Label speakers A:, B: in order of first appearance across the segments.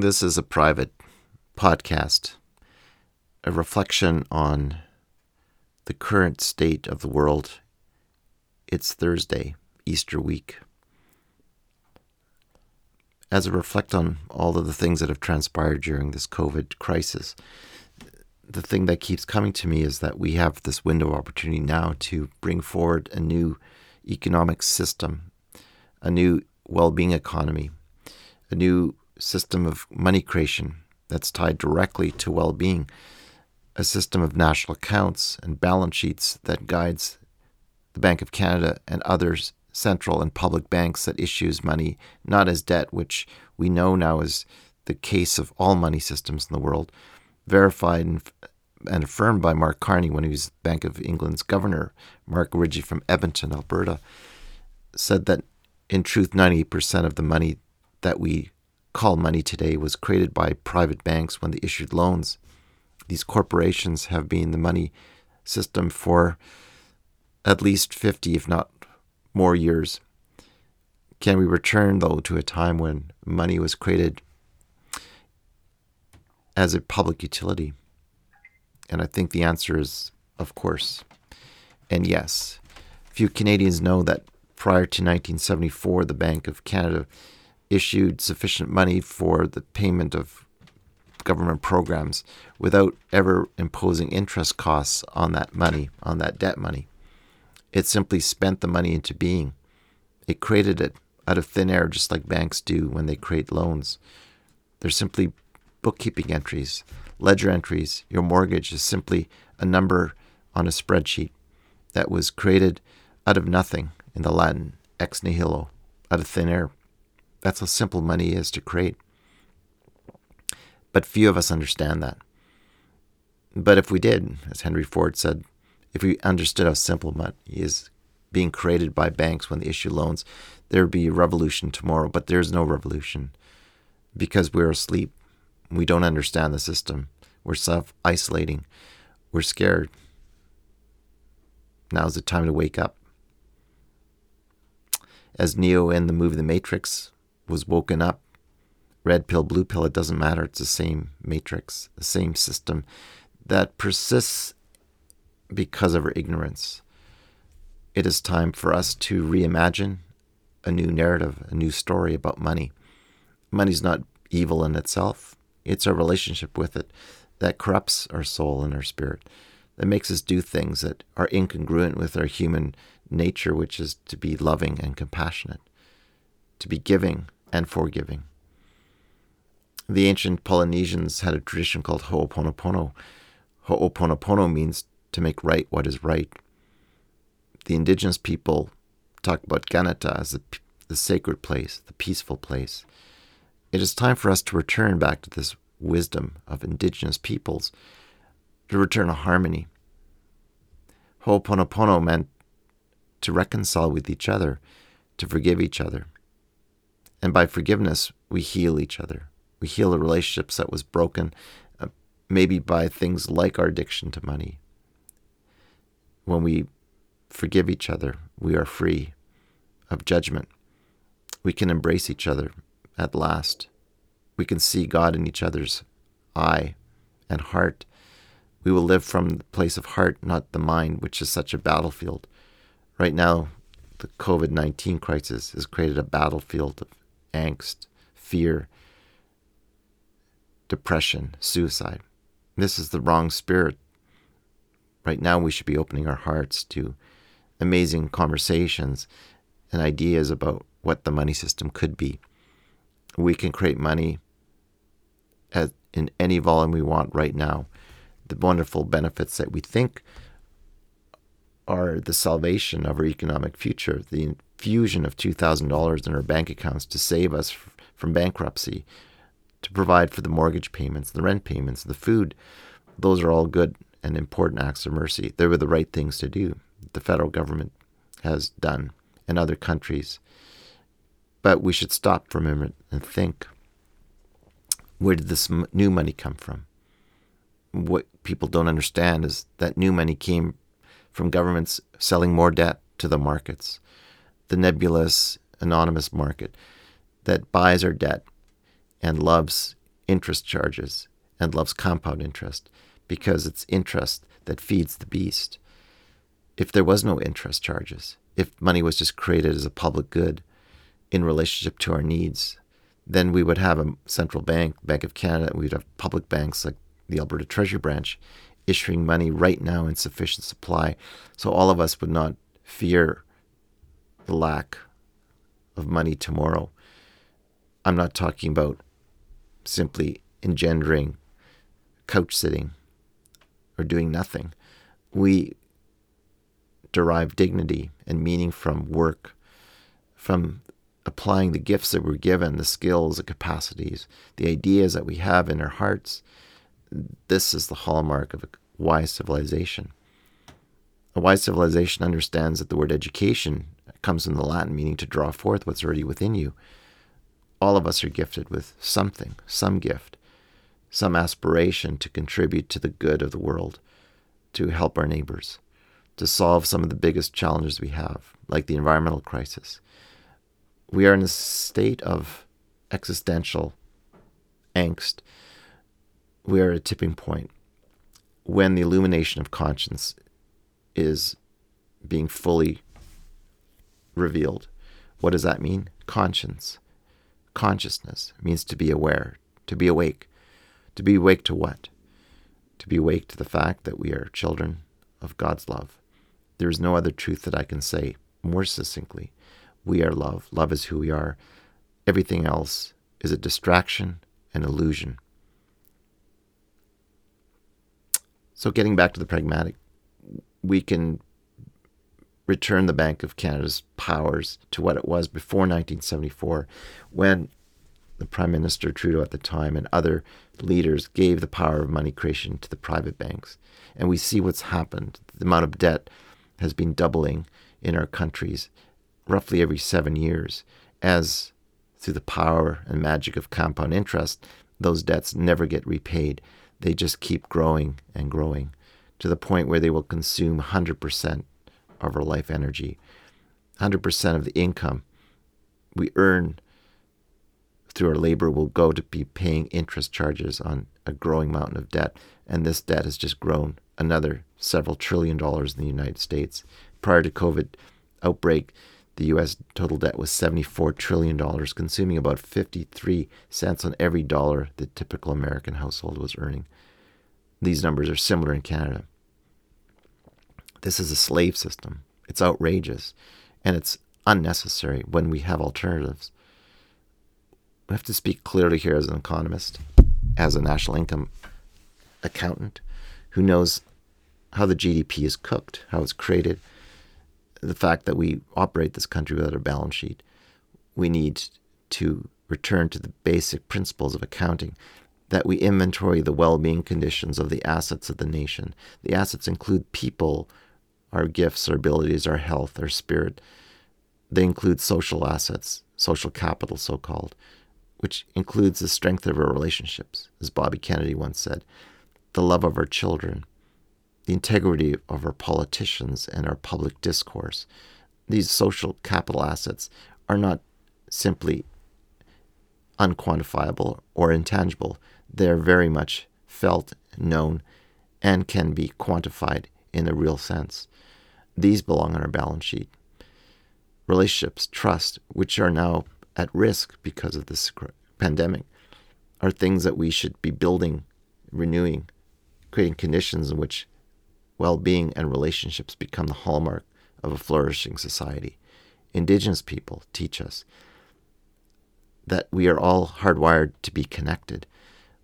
A: This is a private podcast, a reflection on the current state of the world. It's Thursday, Easter week. As I reflect on all of the things that have transpired during this COVID crisis, the thing that keeps coming to me is that we have this window of opportunity now to bring forward a new economic system, a new well being economy, a new system of money creation that's tied directly to well being, a system of national accounts and balance sheets that guides the Bank of Canada and others central and public banks that issues money not as debt, which we know now is the case of all money systems in the world, verified and, affirmed by Mark Carney when he was Bank of England's governor. Mark Origi from Edmonton, Alberta, said that in truth, 98% of the money that we call money today was created by private banks when they issued loans. These corporations have been the money system for at least 50, if not more years. Can we return, though, to a time when money was created as a public utility? And I think the answer is, of course, and yes. Few Canadians know that prior to 1974, the Bank of Canada issued sufficient money for the payment of government programs without ever imposing interest costs on that money, on that debt money. It simply spent the money into being. It created it out of thin air, just like banks do when they create loans. They're simply bookkeeping entries, ledger entries. Your mortgage is simply a number on a spreadsheet that was created out of nothing in the Latin ex nihilo, out of thin air. That's how simple money is to create. But few of us understand that. But if we did, as Henry Ford said, if we understood how simple money is being created by banks when they issue loans, there would be a revolution tomorrow. But there's no revolution because we're asleep. We don't understand the system. We're self isolating. We're scared. Now's the time to wake up. As Neo in the movie The Matrix was woken up, red pill, blue pill, it doesn't matter. It's the same matrix, the same system that persists because of our ignorance. It is time for us to reimagine a new narrative, a new story about money. Money's not evil in itself, it's our relationship with it that corrupts our soul and our spirit, that makes us do things that are incongruent with our human nature, which is to be loving and compassionate, to be giving and forgiving. The ancient Polynesians had a tradition called Ho'oponopono. Ho'oponopono means to make right what is right. The indigenous people talk about Kanata as the, the sacred place, the peaceful place. It is time for us to return back to this wisdom of indigenous peoples, to return to harmony. Ho'oponopono meant to reconcile with each other, to forgive each other. And by forgiveness, we heal each other. We heal the relationships that was broken, uh, maybe by things like our addiction to money, when we forgive each other, we are free of judgment. We can embrace each other at last. We can see God in each other's eye and heart. We will live from the place of heart, not the mind, which is such a battlefield. Right now, the COVID 19 crisis has created a battlefield of angst, fear, depression, suicide. This is the wrong spirit Right now, we should be opening our hearts to amazing conversations and ideas about what the money system could be. We can create money at, in any volume we want right now. The wonderful benefits that we think are the salvation of our economic future, the infusion of $2,000 in our bank accounts to save us from bankruptcy, to provide for the mortgage payments, the rent payments, the food. Those are all good and important acts of mercy. They were the right things to do. The federal government has done in other countries. But we should stop for a moment and think where did this new money come from? What people don't understand is that new money came from governments selling more debt to the markets, the nebulous, anonymous market that buys our debt and loves interest charges and loves compound interest because it's interest that feeds the beast. If there was no interest charges, if money was just created as a public good in relationship to our needs, then we would have a central bank, Bank of Canada, we'd have public banks like the Alberta Treasury Branch issuing money right now in sufficient supply. So all of us would not fear the lack of money tomorrow. I'm not talking about simply engendering couch sitting or doing nothing. We derive dignity and meaning from work, from applying the gifts that we're given, the skills, the capacities, the ideas that we have in our hearts. This is the hallmark of a wise civilization. A wise civilization understands that the word education comes from the Latin meaning to draw forth what's already within you. All of us are gifted with something, some gift, some aspiration to contribute to the good of the world, to help our neighbors, to solve some of the biggest challenges we have, like the environmental crisis. We are in a state of existential angst. We are at a tipping point when the illumination of conscience is being fully revealed. What does that mean? Conscience. Consciousness means to be aware, to be awake. To be awake to what? To be awake to the fact that we are children of God's love. There is no other truth that I can say more succinctly. We are love. Love is who we are. Everything else is a distraction, an illusion. So, getting back to the pragmatic, we can return the Bank of Canada's powers to what it was before 1974 when the Prime Minister Trudeau at the time and other leaders gave the power of money creation to the private banks. And we see what's happened. The amount of debt has been doubling in our countries roughly every seven years as through the power and magic of compound interest, those debts never get repaid. They just keep growing and growing to the point where they will consume 100% of our life energy. 100% of the income we earn through our labor will go to be paying interest charges on a growing mountain of debt. And this debt has just grown another several trillion dollars in the United States. Prior to COVID outbreak, the US total debt was $74 trillion, consuming about 53 cents on every dollar the typical American household was earning. These numbers are similar in Canada. This is a slave system. It's outrageous and it's unnecessary when we have alternatives. We have to speak clearly here as an economist, as a national income accountant who knows how the GDP is cooked, how it's created, the fact that we operate this country without a balance sheet. We need to return to the basic principles of accounting that we inventory the well being conditions of the assets of the nation. The assets include people, our gifts, our abilities, our health, our spirit. They include social assets, social capital, so called, which includes the strength of our relationships, as Bobby Kennedy once said, the love of our children, the integrity of our politicians and our public discourse. These social capital assets are not simply unquantifiable or intangible, they're very much felt, known, and can be quantified in a real sense. These belong on our balance sheet. Relationships, trust, which are now at risk because of this pandemic, are things that we should be building, renewing, creating conditions in which well being and relationships become the hallmark of a flourishing society. Indigenous people teach us that we are all hardwired to be connected.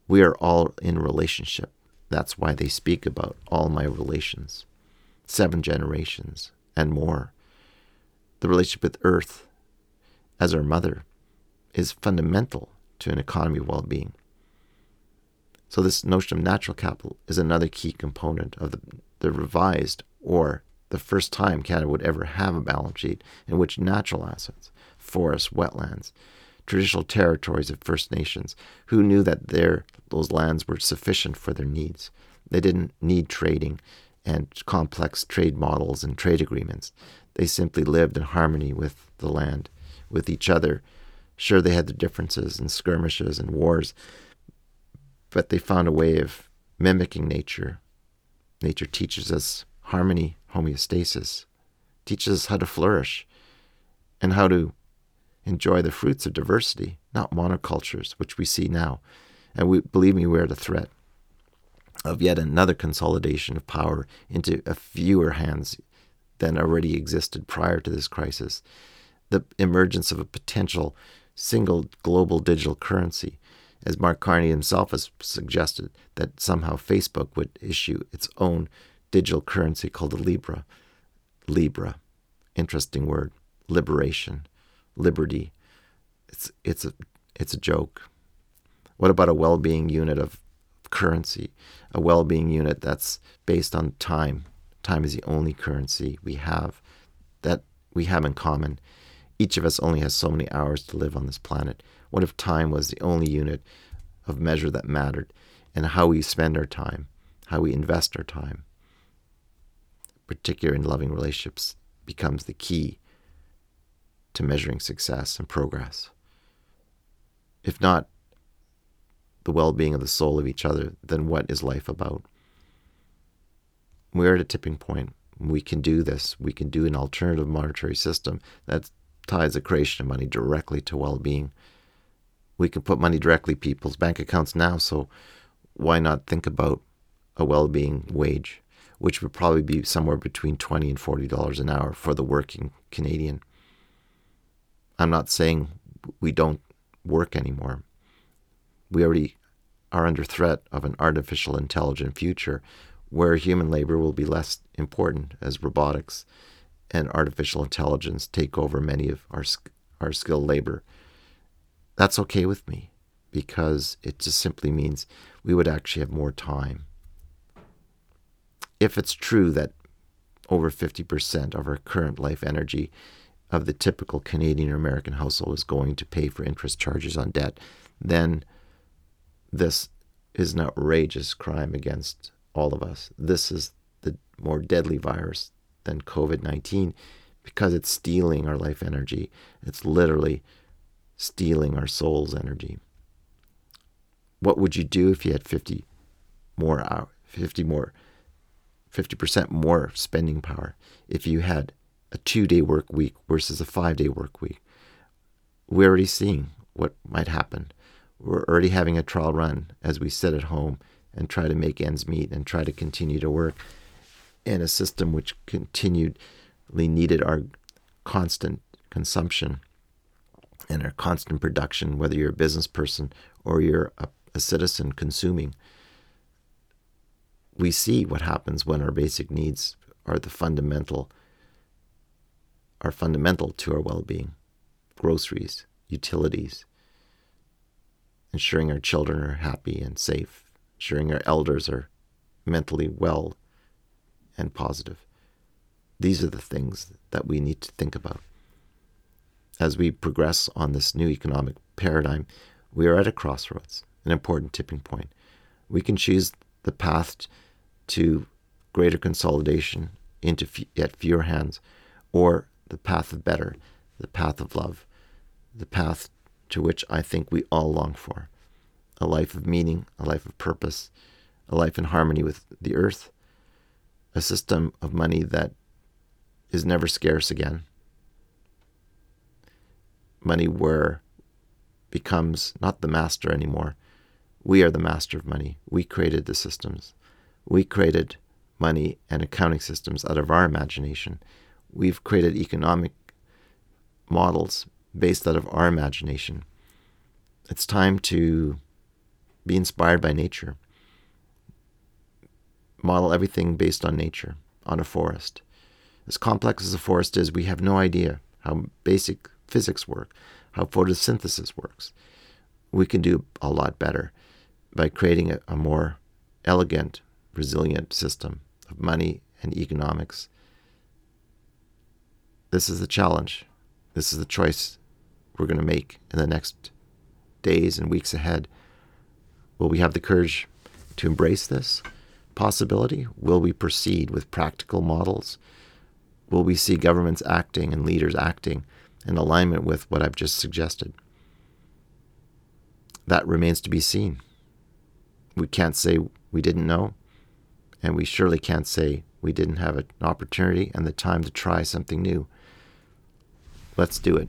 A: We are all in relationship. That's why they speak about all my relations seven generations and more. The relationship with Earth as our mother is fundamental to an economy of well being. So, this notion of natural capital is another key component of the, the revised or the first time Canada would ever have a balance sheet in which natural assets, forests, wetlands, traditional territories of First Nations, who knew that their those lands were sufficient for their needs. They didn't need trading and complex trade models and trade agreements. They simply lived in harmony with the land, with each other. Sure, they had their differences and skirmishes and wars, but they found a way of mimicking nature. Nature teaches us harmony, homeostasis, teaches us how to flourish and how to enjoy the fruits of diversity, not monocultures, which we see now. And we believe me, we're at a threat of yet another consolidation of power into a fewer hands than already existed prior to this crisis. The emergence of a potential single global digital currency, as Mark Carney himself has suggested, that somehow Facebook would issue its own digital currency called the Libra. Libra, interesting word, liberation, liberty. It's it's a it's a joke. What about a well-being unit of currency? A well-being unit that's based on time. Time is the only currency we have that we have in common. Each of us only has so many hours to live on this planet. What if time was the only unit of measure that mattered and how we spend our time, how we invest our time, particularly in loving relationships, becomes the key to measuring success and progress. If not the well being of the soul of each other, then what is life about? We're at a tipping point. We can do this. We can do an alternative monetary system that ties the creation of money directly to well being. We can put money directly people's bank accounts now, so why not think about a well being wage, which would probably be somewhere between twenty and forty dollars an hour for the working Canadian. I'm not saying we don't work anymore. We already are under threat of an artificial intelligent future where human labor will be less important as robotics and artificial intelligence take over many of our our skilled labor. That's okay with me because it just simply means we would actually have more time. If it's true that over 50% of our current life energy of the typical Canadian or American household is going to pay for interest charges on debt, then this is an outrageous crime against all of us. This is the more deadly virus than COVID 19 because it's stealing our life energy. It's literally stealing our soul's energy. What would you do if you had 50 more 50 more 50% more spending power if you had a two day work week versus a five day work week. We're already seeing what might happen. We're already having a trial run as we sit at home and try to make ends meet and try to continue to work in a system which continually needed our constant consumption and our constant production, whether you're a business person or you're a, a citizen consuming. We see what happens when our basic needs are the fundamental are fundamental to our well being groceries, utilities, ensuring our children are happy and safe, ensuring our elders are mentally well and positive. These are the things that we need to think about. As we progress on this new economic paradigm, we are at a crossroads, an important tipping point. We can choose the path to greater consolidation into yet fewer hands, or the path of better, the path of love, the path to which I think we all long for a life of meaning, a life of purpose, a life in harmony with the earth, a system of money that is never scarce again. Money where becomes not the master anymore. We are the master of money. We created the systems. We created money and accounting systems out of our imagination we've created economic models based out of our imagination. It's time to be inspired by nature. Model everything based on nature, on a forest. As complex as a forest is, we have no idea how basic physics work, how photosynthesis works. We can do a lot better by creating a, a more elegant, resilient system of money and economics this is the challenge. This is the choice we're going to make in the next days and weeks ahead. Will we have the courage to embrace this possibility? Will we proceed with practical models? Will we see governments acting and leaders acting in alignment with what I've just suggested? That remains to be seen. we can't say we didn't know, and we surely can't say we didn't have an opportunity and the time to try something new. Let's do it.